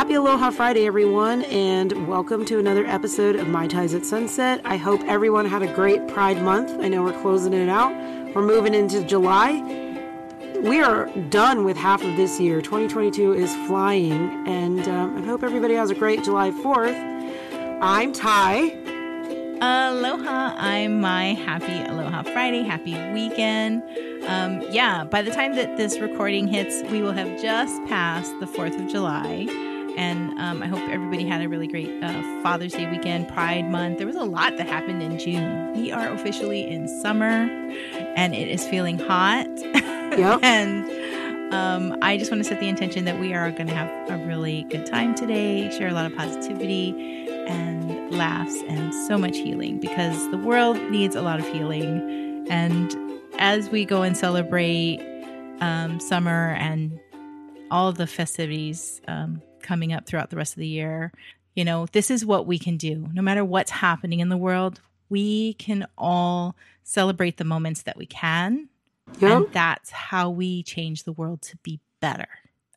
Happy Aloha Friday, everyone, and welcome to another episode of My Ties at Sunset. I hope everyone had a great Pride Month. I know we're closing it out. We're moving into July. We are done with half of this year. 2022 is flying, and um, I hope everybody has a great July 4th. I'm Ty. Aloha. I'm my happy Aloha Friday. Happy weekend. Um, yeah, by the time that this recording hits, we will have just passed the 4th of July. And um, I hope everybody had a really great uh, Father's Day weekend, Pride Month. There was a lot that happened in June. We are officially in summer and it is feeling hot. Yep. and um, I just want to set the intention that we are going to have a really good time today, share a lot of positivity and laughs and so much healing because the world needs a lot of healing. And as we go and celebrate um, summer and all the festivities um, coming up throughout the rest of the year, you know, this is what we can do. No matter what's happening in the world, we can all celebrate the moments that we can. Yep. And that's how we change the world to be better.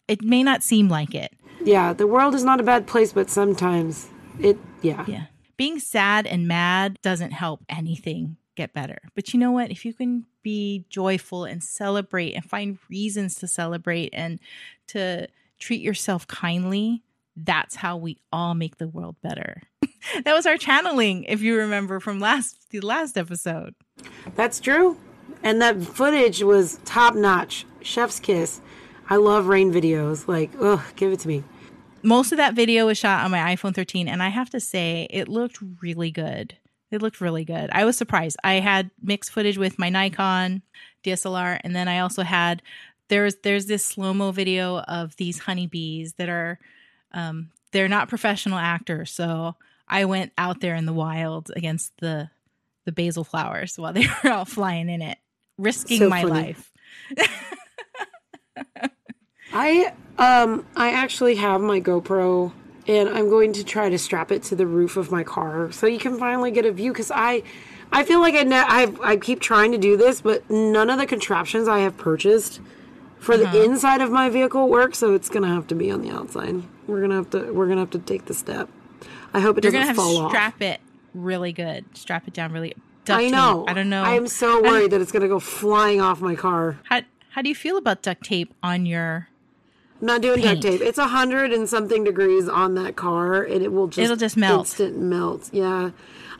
It may not seem like it. Yeah, the world is not a bad place, but sometimes it, yeah. Yeah. Being sad and mad doesn't help anything get better. But you know what? If you can be joyful and celebrate and find reasons to celebrate and to treat yourself kindly, that's how we all make the world better. that was our channeling, if you remember from last the last episode. That's true. And that footage was top notch. Chef's kiss. I love rain videos. Like, ugh, give it to me. Most of that video was shot on my iPhone 13, and I have to say, it looked really good. It looked really good. I was surprised. I had mixed footage with my Nikon DSLR, and then I also had there's there's this slow mo video of these honeybees that are um, they're not professional actors, so I went out there in the wild against the the basil flowers while they were all flying in it, risking So my funny. life. I um I actually have my GoPro and I'm going to try to strap it to the roof of my car so you can finally get a view because I I feel like I ne- I I keep trying to do this but none of the contraptions I have purchased for Uh-huh. the inside of my vehicle work so it's gonna have to be on the outside. We're gonna have to we're gonna have to take the step. I hope it You're doesn't gonna have to fall off. strap it really good. Strap it down really. duct I tape. know. I don't know. I am so worried that it's gonna go flying off my car. How how do you feel about duct tape on your? I'm not doing duct tape. It's a hundred and something degrees on that car, and it will just It'll just melt. Instant melt. Yeah.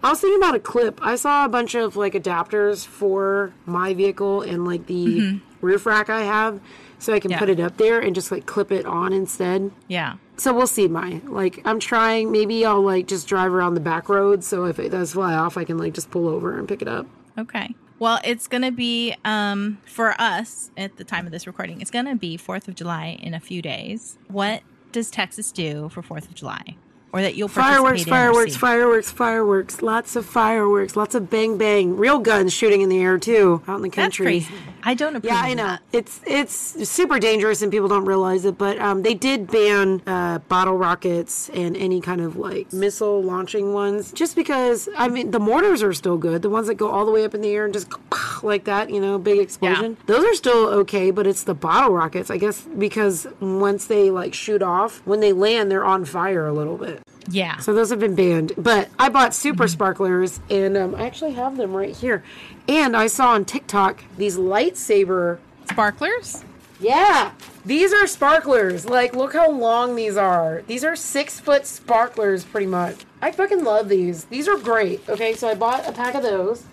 I was thinking about a clip. I saw a bunch of like adapters for my vehicle and like the roof rack I have, so I can. Yeah. put it up there and just like clip it on instead. Yeah. So we'll see. My like, I'm trying. Maybe I'll like just drive around the back road. So if it does fly off, I can like just pull over and pick it up. Okay. Well, it's going to be um, for us at the time of this recording. It's going to be Fourth of July in a few days. What does Texas do for Fourth of July, or that you'll Fireworks, fireworks, fireworks, fireworks. Lots of fireworks. Lots of bang bang. Real guns shooting in the air too, out in the That's country. crazy. I don't approve. Yeah, I know. that. It's it's super dangerous and people don't realize it, but um, they did ban uh, bottle rockets and any kind of like missile launching ones just because I mean the mortars are still good. The ones that go all the way up in the air and just like that, you know, big explosion. Yeah. Those are still okay, but it's the bottle rockets, I guess, because once they like shoot off, when they land, they're on fire a little bit. Yeah. So those have been banned. But I bought super Mm-hmm. sparklers, and um, I actually have them right here. And I saw on TikTok these lightsaber. Sparklers. Yeah, these are sparklers. Like, look how long these are. These are six foot sparklers, pretty much. I fucking love these. These are great. Okay, so I bought a pack of those,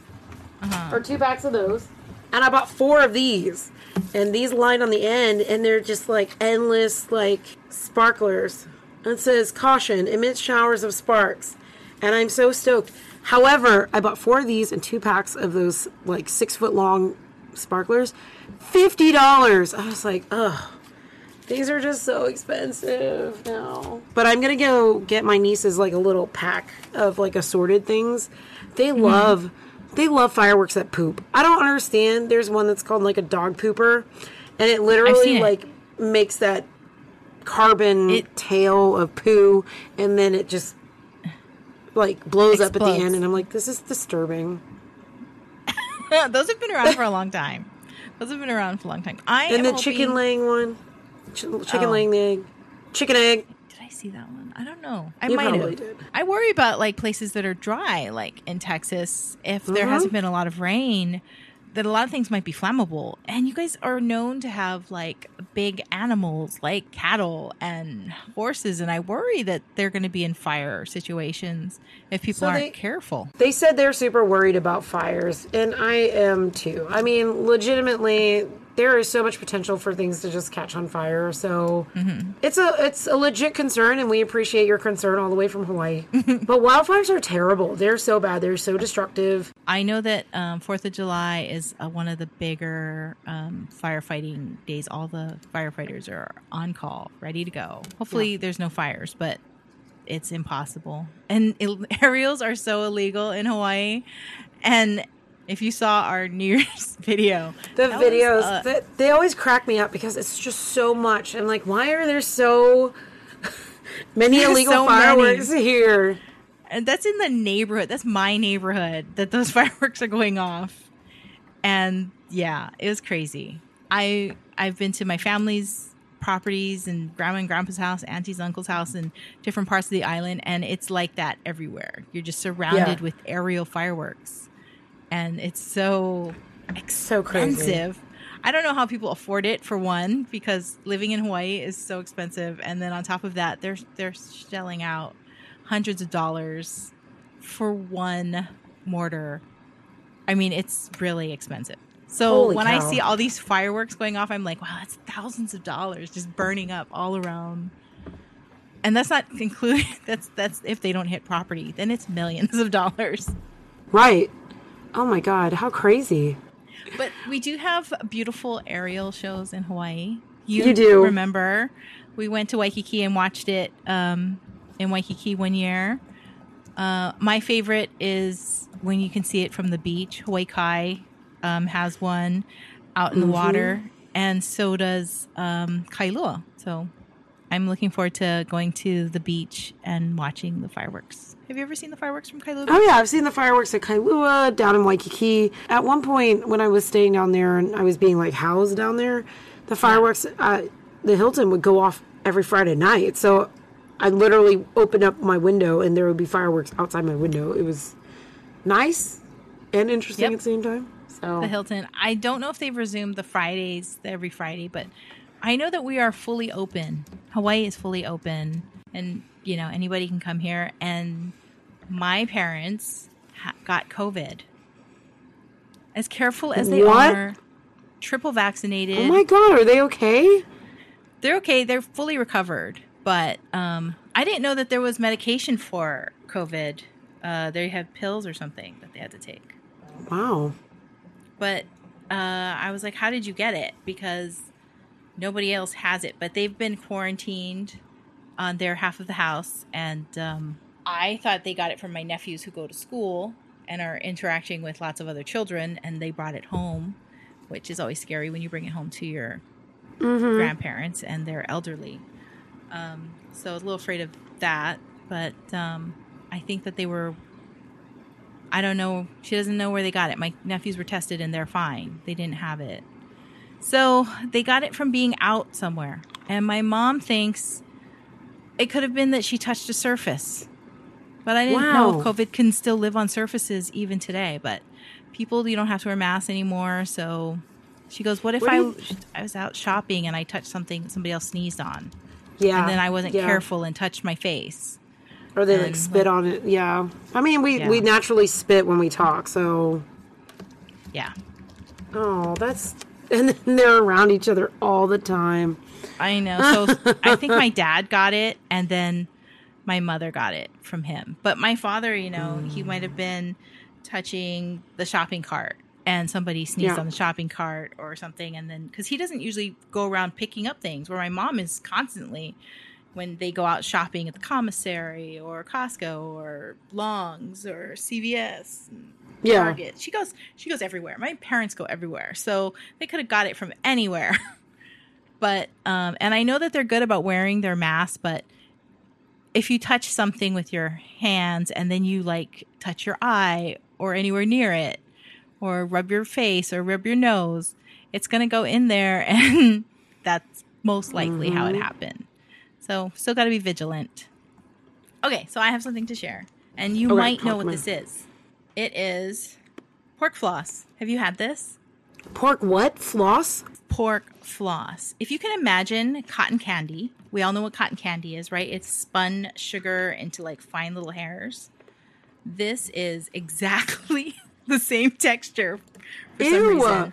Uh-huh. or two packs of those, and I bought four of these. And these line on the end, and they're just like endless, like sparklers. And it says, caution, emits showers of sparks. And I'm so stoked. However, I bought four of these and two packs of those like six foot long sparklers. $50. I was like, ugh. These are just so expensive now. But I'm gonna go get my nieces like a little pack of like assorted things. They mm-hmm. love they love fireworks that poop. I don't understand. There's one that's called like a dog pooper. And it literally it. like makes that carbon It- tail of poo and then it just like blows up at the end and I'm like, this is disturbing. Those have been around for a long time. Those have been around for a long time. I And the chicken laying one. Ch- chicken Oh. laying the egg. Chicken egg. Did I see that one? I don't know. I You might have. did. I worry about like places that are dry, like in Texas. If there Mhm. hasn't been a lot of rain, that a lot of things might be flammable. And you guys are known to have like big animals, like cattle and horses, and I worry that they're going to be in fire situations if people So aren't they- careful. They said they're super worried about fires, and I am too. I mean, legitimately, there is so much potential for things to just catch on fire. So it's a it's a legit concern, and we appreciate your concern all the way from Hawaii. but wildfires are terrible. They're so bad. They're so destructive. I know that um, Fourth of July is uh, one of the bigger um, firefighting days. All the firefighters are on call, ready to go. Hopefully, there's no fires, but it's impossible. And aerials are so illegal in Hawaii. And if you saw our New Year's video, The that was, videos uh, they always crack me up because it's just so much. I'm like, why are there so many There's illegal so fireworks here? and that's in the neighborhood. That's my neighborhood that those fireworks are going off. And yeah, it was crazy. I I've been to my family's properties and grandma and grandpa's house, auntie's uncle's house, and different parts of the island, and it's like that everywhere. You're just surrounded Yeah. with aerial fireworks, and it's so So crazy. expensive. I don't know how people afford it for one, because living in Hawaii is so expensive, and then on top of that, they're they're shelling out hundreds of dollars for one mortar. I mean, it's really expensive. So Holy when I see all these fireworks going off, I'm like, wow, that's thousands of dollars just burning up all around. And that's not included. That's that's if they don't hit property, then it's millions of dollars. Right. Oh my god, how crazy. But we do have beautiful aerial shows in Hawaii. You, You do. remember? We went to Waikiki and watched it um, in Waikiki one year. Uh, my favorite is when you can see it from the beach. Hawaii Kai um, has one out in the water, and so does um, Kailua. So I'm looking forward to going to the beach and watching the fireworks. Have you ever seen the fireworks from Kailua? Oh yeah, I've seen the fireworks at Kailua, down in Waikiki. At one point, when I was staying down there and I was being like housed down there, the fireworks at the Hilton would go off every Friday night. So I literally opened up my window and there would be fireworks outside my window. It was nice and interesting Yep. at the same time. So the Hilton. I don't know if they've resumed the Fridays every Friday, but I know that we are fully open. Hawaii is fully open, and you know anybody can come here. And my parents ha- got COVID. As careful as they What? are, triple vaccinated. oh my god, are they okay? they're okay. They're fully recovered, but um, I didn't know that there was medication for COVID. Uh, they had pills or something that they had to take. Wow. but uh, I was like, "How did you get it?" Because nobody else has it, but they've been quarantined on their half of the house, and um, I thought they got it from my nephews who go to school and are interacting with lots of other children, and they brought it home, which is always scary when you bring it home to your grandparents and they're elderly. Um, so I was a little afraid of that, but um, I think that they were I don't know. She doesn't know where they got it. My nephews were tested and they're fine. They didn't have it. So they got it from being out somewhere. And my mom thinks it could have been that she touched a surface. But I didn't know if COVID can still live on surfaces even today. But people, you don't have to wear masks anymore. So she goes, What if What I, you- I was out shopping and I touched something somebody else sneezed on? Yeah. And then I wasn't yeah. careful and touched my face. Or they like and, spit on it. Yeah. I mean, we Yeah. we naturally spit when we talk, so Yeah. oh, that's and then they're around each other all the time. I know. So I think my dad got it, and then my mother got it from him. But my father, you know, he mm. might have been touching the shopping cart, and somebody sneezed Yeah. on the shopping cart or something, and then because he doesn't usually go around picking up things, where my mom is constantly when they go out shopping at the commissary or Costco or Long's or CVS. and Yeah. Target. She goes she goes everywhere. My parents go everywhere. So they could have got it from anywhere. but um and I know that they're good about wearing their mask, but if you touch something with your hands and then you like touch your eye or anywhere near it or rub your face or rub your nose, it's going to go in there and that's most likely how it happened. So still got to be vigilant. Okay, so I have something to share, and you Okay, might know what this is. It is pork floss. Have you had this? Pork what? Floss? pork floss. If you can imagine cotton candy, we all know what cotton candy is, right? It's spun sugar into like fine little hairs. This is exactly the same texture for some Ew. reason.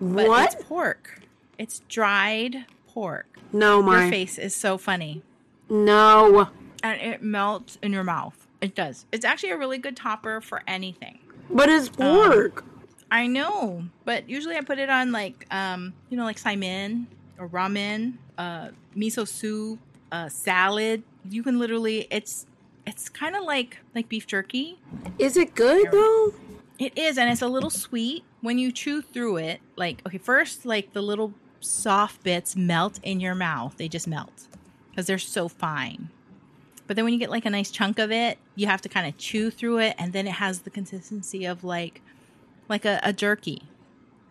But what? it's pork. It's dried pork. No, Your my. face is so funny. No. And it melts in your mouth. It does. It's actually a really good topper for anything. But it's pork. I know, but usually I put it on like um, you know, like saimin or ramen, uh, miso soup, uh, salad. You can literally it's it's kind of like like beef jerky. is it good though? It is, and it's a little sweet when you chew through it. Like okay, first like the little soft bits melt in your mouth. They just melt because they're so fine. But then when you get like a nice chunk of it, you have to kind of chew through it, and then it has the consistency of like like a, a jerky.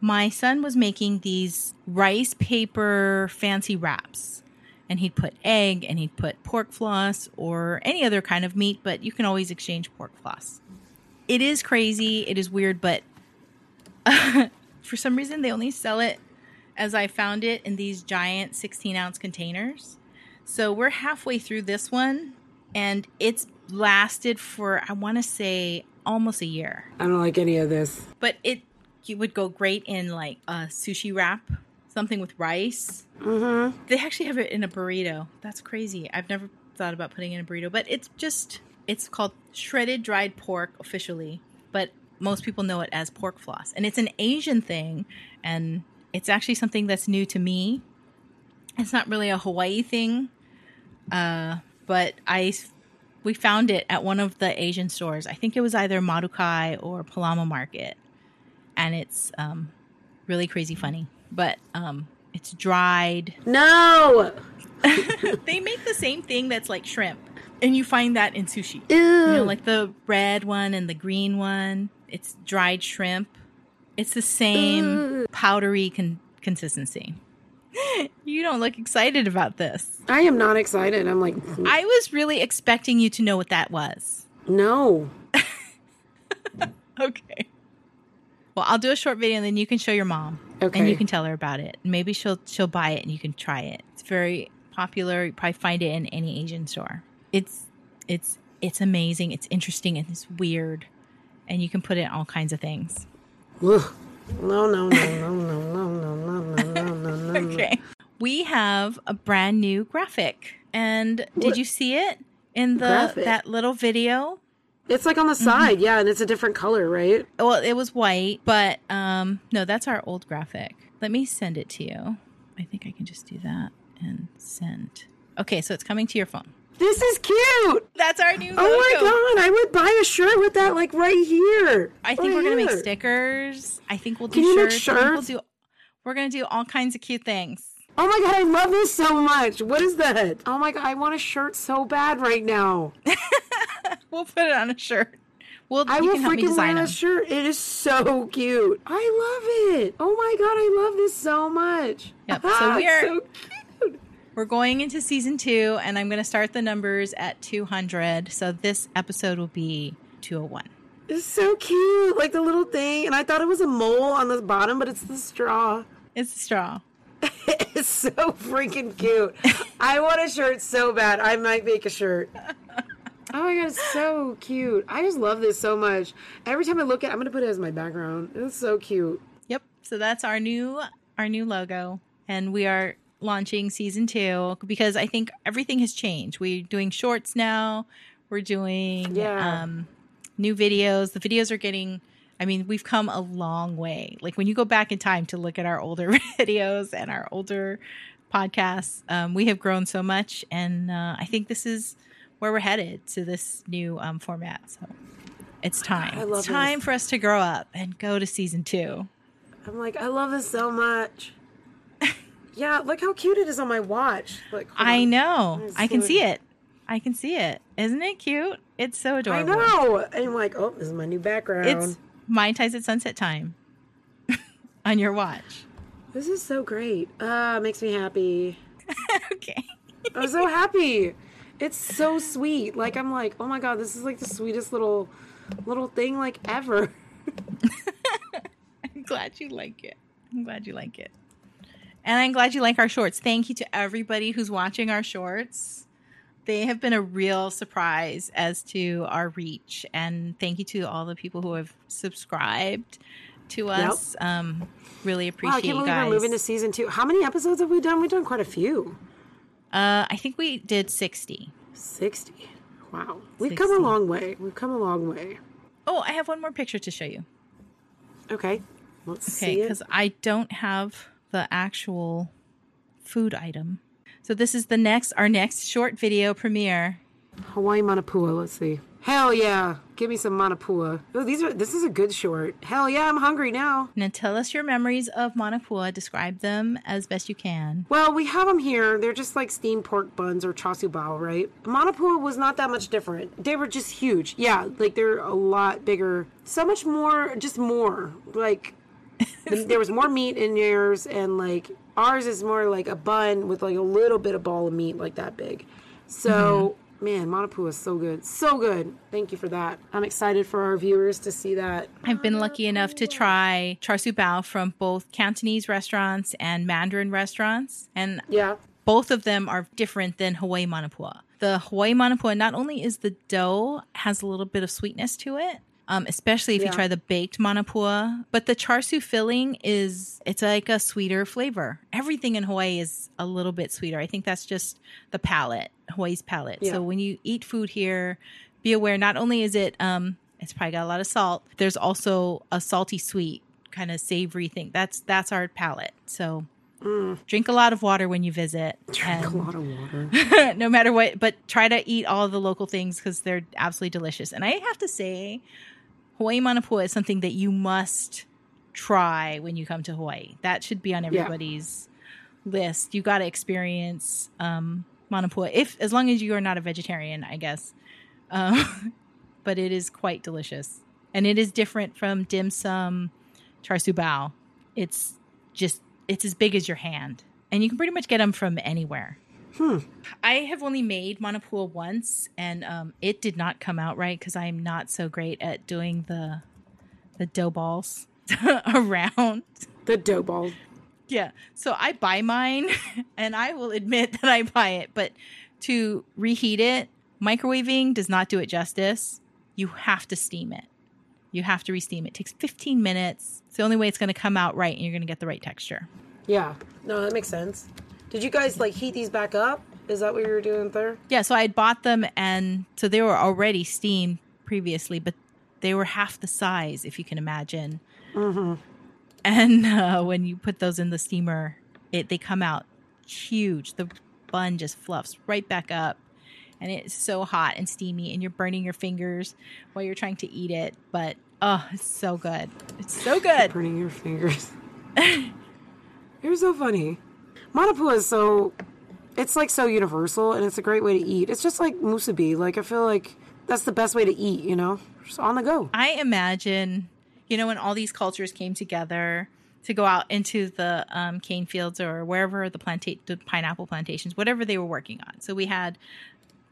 My son was making these rice paper fancy wraps, and he'd put egg and he'd put pork floss or any other kind of meat, but you can always exchange pork floss. It is crazy, it is weird, but for some reason they only sell it as I found it in these giant 16 ounce containers. So we're halfway through this one, and it's lasted for, I want to say, almost a year I don't like any of this. but it you would go great in like a sushi wrap, something with rice. Mm-hmm. They actually have it in a burrito. That's crazy. I've never thought about putting in a burrito, but it's just it's called shredded dried pork officially, but most people know it as pork floss, and it's an Asian thing, and it's actually something that's new to me. It's not really a Hawaii thing, uh, but I we found it at one of the Asian stores. I think it was either Marukai or Palama Market, and it's um, really crazy funny. But um, it's dried. No. they make the same thing that's like shrimp, and you find that in sushi. Ew. You know, like the red one and the green one. It's dried shrimp. It's the same powdery con- consistency. You don't look excited about this. I am not excited. I'm like, hmm. I was really expecting you to know what that was. no. Okay. Well, I'll do a short video and then you can show your mom. Okay. And you can tell her about it. Maybe she'll she'll buy it and you can try it. It's very popular. You probably find it in any Asian store. It's it's it's amazing. It's interesting and it's weird. And you can put it in all kinds of things. Ugh. No, no, no, no, no, no, no, no, no, no, no, no. Okay. We have a brand new graphic. And did What? you see it in the Graphic? that little video? It's like on the side, yeah, and it's a different color, right? Well, it was white, but um no, that's our old graphic. Let me send it to you. I think I can just do that and send. Okay, so it's coming to your phone. This is cute. That's our new logo. Oh my god, I would buy a shirt with that like right here. I think Right we're gonna make stickers. I think we'll do Can you make shirts. I think we'll do we're gonna do all kinds of cute things. Oh my god, I love this so much. What is that? Oh my god, I want a shirt so bad right now. We'll put it on a shirt. Well, I you will can help me freaking design wear a shirt. It is so cute. I love it. Oh my god, I love this so much. Yep, ah, so we are so cute. We're going into season two, and I'm gonna start the numbers at 200. So this episode will be 201. It's so cute, like the little thing. And I thought it was a mole on the bottom, but it's the straw. It's a straw. It's so freaking cute. I want a shirt so bad. I might make a shirt. Oh my god, it's so cute. I just love this so much. Every time I look at it, I'm gonna put it as my background. It's so cute. Yep. So that's our new our new logo, and we are launching season two because I think everything has changed. We're doing shorts now. We're doing Yeah. um, new videos. The videos are getting. I mean, we've come a long way. Like when you go back in time to look at our older videos and our older podcasts, um, we have grown so much, and uh, I think this is where we're headed to this new um, format. So it's time. I love It's time this. for us to grow up and go to season two. I'm like, I love this so much. yeah, look how cute it is on my watch. Like, I on. know. I can see it. I can see it. Isn't it cute? It's so adorable. I know. And I'm like, oh, this is my new background. It's Mai ties at sunset time on your watch. This is so great. Uh, makes me happy. okay. I was so happy. It's so sweet. Like I'm like, oh my god, this is like the sweetest little little thing like ever. I'm glad you like it. I'm glad you like it. And I'm glad you like our shorts. Thank you to everybody who's watching our shorts. They have been a real surprise as to our reach. And thank you to all the people who have subscribed to us. Yep. Um, really appreciate wow, I can't believe guys. we're moving to season two. How many episodes have we done? We've done quite a few. Uh, I think we did 60. 60. Wow. We've 60. come a long way. We've come a long way. Oh, I have one more picture to show you. Okay. Let's okay, see. Because I don't have the actual food item. So this is the next our next short video premiere. Hawaii Manapua, let's see. Hell yeah. Give me some Manapua. Oh, these are this is a good short. Hell yeah, I'm hungry now. Now tell us your memories of Manapua. Describe them as best you can. Well, we have them here. They're just like steamed pork buns or char siu bao, right? Manapua was not that much different. They were just huge. Yeah, like they're a lot bigger. So much more, just more. Like there was more meat in yours and like ours is more like a bun with like a little bit of ball of meat like that big. So mm-hmm Man, Manapua is so good. So good. Thank you for that. I'm excited for our viewers to see that. I've been lucky enough to try char siu bao from both Cantonese restaurants and Mandarin restaurants. And yeah. both of them are different than Hawaii Manapua. The Hawaii Manapua, not only is the dough has a little bit of sweetness to it, um, especially if yeah. you try the baked manapua. But the char siu filling is it's like a sweeter flavor. Everything in Hawaii is a little bit sweeter. I think that's just the palate, Hawaii's palate. Yeah. So when you eat food here, be aware not only is it um, it's probably got a lot of salt. There's also a salty sweet kind of savory thing. That's that's our palate. So Mm. Drink a lot of water when you visit. Drink a lot of water. no matter what, but try to eat all the local things because they're absolutely delicious. And I have to say, Hawaii Manapua is something that you must try when you come to Hawaii. That should be on everybody's yeah. list. You got to experience um, Manapua, if as long as you are not a vegetarian, I guess. Um, but it is quite delicious, and it is different from dim sum, char siu bao. It's just it's as big as your hand, and you can pretty much get them from anywhere. Hmm. I have only made Manapua once, and um, it did not come out right because I'm not so great at doing the the dough balls around. The dough ball. Yeah. So I buy mine, and I will admit that I buy it, but to reheat it, microwaving does not do it justice. You have to steam it. You have to re-steam it. It takes 15 minutes. It's the only way it's going to come out right, and you're going to get the right texture. Yeah. No, that makes sense. Did you guys like heat these back up? Is that what you were doing there? Yeah, so I had bought them and so they were already steamed previously, but they were half the size, if you can imagine. Mm-hmm. And uh, when you put those in the steamer, it they come out huge. The bun just fluffs right back up, and it's so hot and steamy, and you're burning your fingers while you're trying to eat it. But oh, it's so good! It's so good. You're burning your fingers. you're so funny. Manapua is so it's like so universal and it's a great way to eat. It's just like musubi. Like I feel like that's the best way to eat, you know? Just on the go. I imagine, you know, when all these cultures came together to go out into the um, cane fields or wherever the planta- the pineapple plantations, whatever they were working on. So we had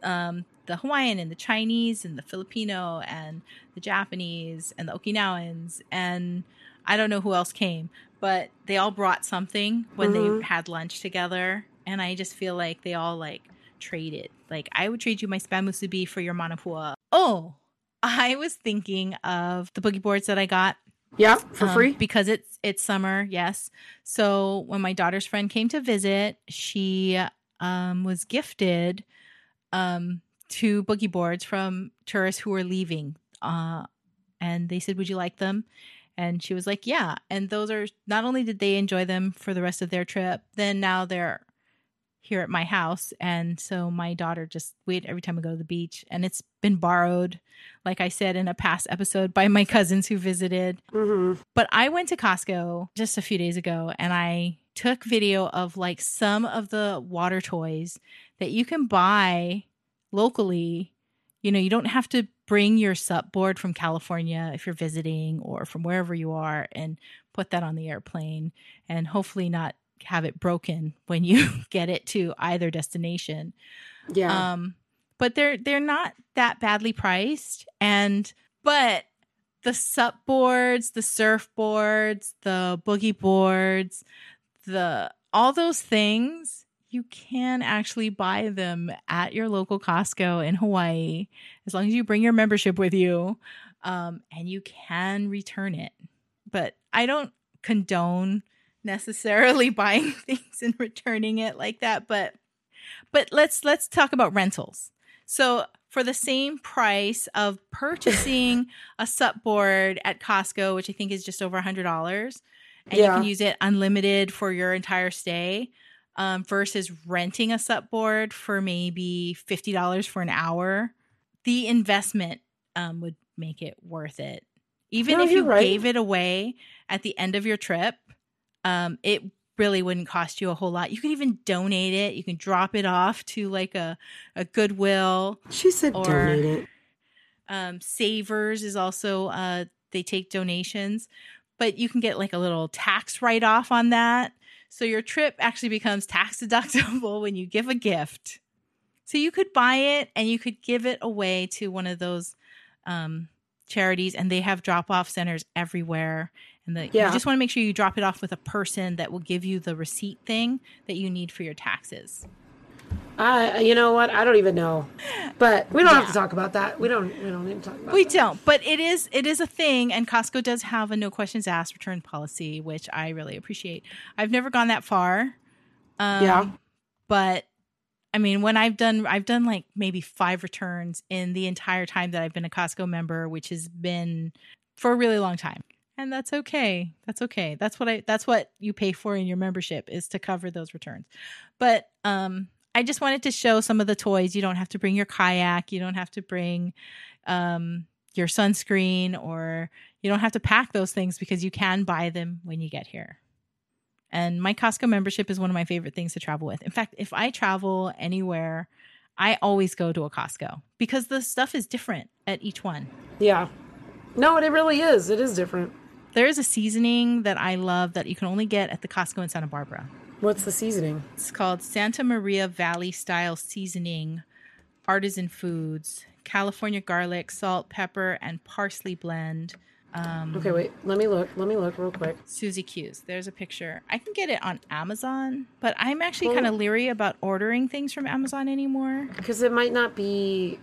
um, the Hawaiian and the Chinese and the Filipino and the Japanese and the Okinawans and I don't know who else came, but they all brought something when mm-hmm. they had lunch together, and I just feel like they all like traded. Like I would trade you my spam musubi for your manapua. Oh, I was thinking of the boogie boards that I got. Yeah, for um, free because it's it's summer. Yes. So when my daughter's friend came to visit, she um, was gifted um, two boogie boards from tourists who were leaving. Uh, and they said, "Would you like them?" And she was like, Yeah. And those are not only did they enjoy them for the rest of their trip, then now they're here at my house. And so my daughter just wait every time I go to the beach. And it's been borrowed, like I said in a past episode, by my cousins who visited. Mm-hmm. But I went to Costco just a few days ago and I took video of like some of the water toys that you can buy locally. You know, you don't have to bring your sup board from California if you're visiting or from wherever you are and put that on the airplane and hopefully not have it broken when you get it to either destination. Yeah. Um, but they're they're not that badly priced, and but the sup boards, the surfboards, the boogie boards, the all those things you can actually buy them at your local Costco in Hawaii as long as you bring your membership with you, um, and you can return it. But I don't condone necessarily buying things and returning it like that. But but let's let's talk about rentals. So for the same price of purchasing a sup board at Costco, which I think is just over a hundred dollars, and you can use it unlimited for your entire stay, um, versus renting a sup board for maybe fifty dollars for an hour, the investment um, would make it worth it. Even No, if you right. gave it away at the end of your trip, um, it really wouldn't cost you a whole lot. You can even donate it. You can drop it off to like a, a Goodwill. she said or- donate it. Um, Savers is also uh, they take donations, but you can get like a little tax write off on that. So your trip actually becomes tax deductible when you give a gift. So you could buy it and you could give it away to one of those um, charities, and they have drop off centers everywhere. And the, Yeah. you just want to make sure you drop it off with a person that will give you the receipt thing that you need for your taxes. I, you know what? I don't even know, but we don't have to talk about that. We don't. We don't need to talk about. We that. don't, but it is it is a thing, and Costco does have a no questions asked return policy, which I really appreciate. I've never gone that far, um, Yeah. but I mean, when I've done, I've done like maybe five returns in the entire time that I've been a Costco member, which has been for a really long time, and that's okay. That's okay. That's what I. That's what you pay for in your membership is to cover those returns. But um, I just wanted to show some of the toys. You don't have to bring your kayak. You don't have to bring um, your sunscreen, or you don't have to pack those things because you can buy them when you get here. And my Costco membership is one of my favorite things to travel with. In fact, if I travel anywhere, I always go to a Costco because the stuff is different at each one. Yeah. No, it really is. It is different. There is a seasoning that I love that you can only get at the Costco in Santa Barbara. What's the seasoning? It's called Santa Maria Valley Style Seasoning, Artisan Foods, California garlic, salt, pepper, and parsley blend. Um, Okay, wait. Let me look. Let me look real quick. Susie Q's. There's a picture. I can get it on Amazon, but I'm actually Well- kind of leery about ordering things from Amazon anymore. Because it might not be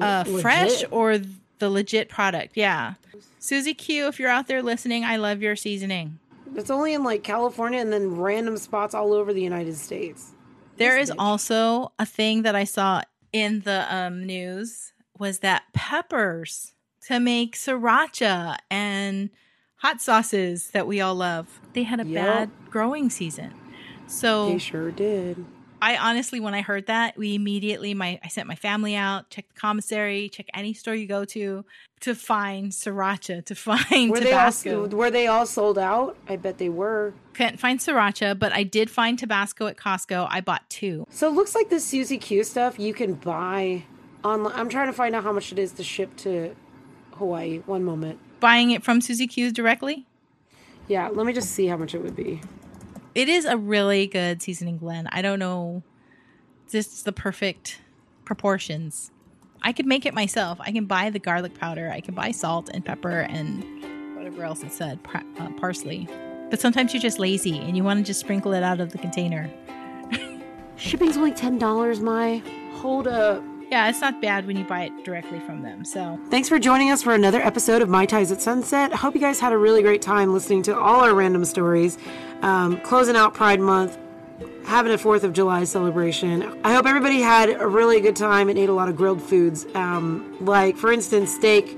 Uh, legit. fresh or the legit product. Yeah. Susie Q, if you're out there listening, I love your seasoning. It's only in like California and then random spots all over the United States. There This is bitch. also a thing that I saw in the um, news was that peppers to make sriracha and hot sauces that we all love. They had a Yep. bad growing season. So They sure did. I honestly, when I heard that, we immediately my I sent my family out, check the commissary, check any store you go to to find sriracha, to find Were they all Tabasco. were they all sold out? I bet they were. Couldn't find sriracha, but I did find Tabasco at Costco. I bought two. So it looks like this Susie Q stuff you can buy online. I'm trying to find out how much it is to ship to Hawaii. One moment. Buying it from Susie Q's directly. Yeah, let me just see how much it would be. It is a really good seasoning blend. I don't know, just the perfect proportions. I could make it myself. I can buy the garlic powder. I can buy salt and pepper and whatever else it said, pa- uh, parsley. But sometimes you're just lazy and you want to just sprinkle it out of the container. Shipping's only ten dollars. My hold up. Yeah, it's not bad when you buy it directly from them. So Thanks for joining us for another episode of My Ties at Sunset. I hope you guys had a really great time listening to all our random stories, um, closing out Pride Month, having a 4th of July celebration. I hope everybody had a really good time and ate a lot of grilled foods. Um, like, for instance, steak.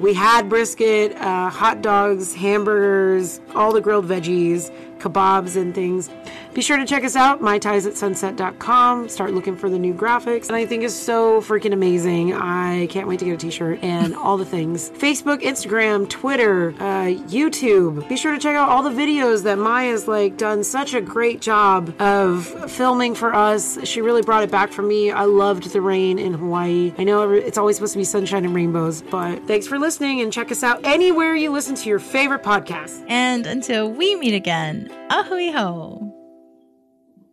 We had brisket, uh, hot dogs, hamburgers, all the grilled veggies, kebabs, and things. Be sure to check us out, mytiesatsunset.com. Start looking for the new graphics. And I think it's so freaking amazing. I can't wait to get a t shirt and all the things. Facebook, Instagram, Twitter, uh, YouTube. Be sure to check out all the videos that Maya's like done such a great job of filming for us. She really brought it back for me. I loved the rain in Hawaii. I know it's always supposed to be sunshine and rainbows, but thanks for listening and check us out anywhere you listen to your favorite podcast. and until we meet again. A hui hou!